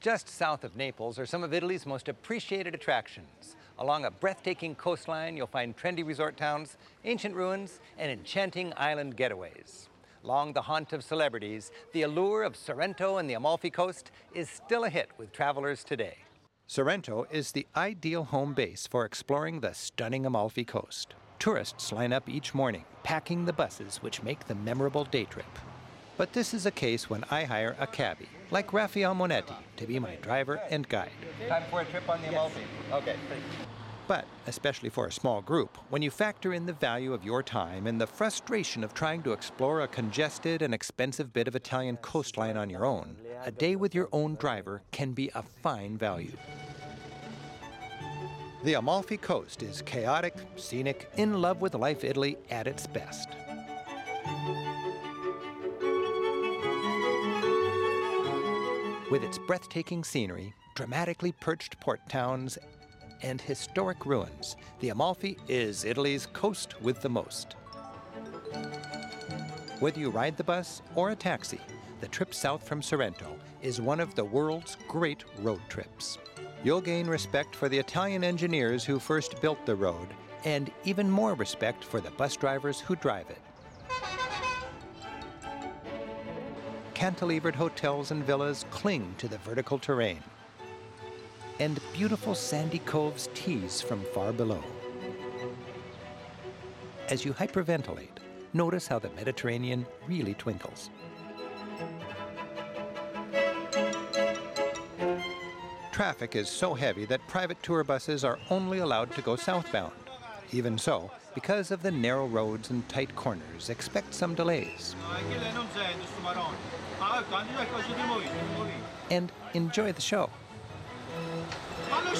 Just south of Naples are some of Italy's most appreciated attractions. Along a breathtaking coastline, you'll find trendy resort towns, ancient ruins, and enchanting island getaways. Long the haunt of celebrities, the allure of Sorrento and the Amalfi Coast is still a hit with travelers today. Sorrento is the ideal home base for exploring the stunning Amalfi Coast. Tourists line up each morning, packing the buses which make the memorable day trip. But this is a case when I hire a cabbie, like Raphael Monetti, to be my driver and guide. Time for a trip on the Amalfi. Okay, but, especially for a small group, when you factor in the value of your time and the frustration of trying to explore a congested and expensive bit of Italian coastline on your own, a day with your own driver can be a fine value. The Amalfi Coast is chaotic, scenic, in love with life Italy at its best. With its breathtaking scenery, dramatically perched port towns, and historic ruins, the Amalfi is Italy's coast with the most. Whether you ride the bus or a taxi, the trip south from Sorrento is one of the world's great road trips. You'll gain respect for the Italian engineers who first built the road, and even more respect for the bus drivers who drive it. Cantilevered hotels and villas cling to the vertical terrain and beautiful sandy coves tease from far below. As you hyperventilate, notice how the Mediterranean really twinkles. Traffic is so heavy that private tour buses are only allowed to go southbound. Even so, because of the narrow roads and tight corners, expect some delays. And enjoy the show. Fanno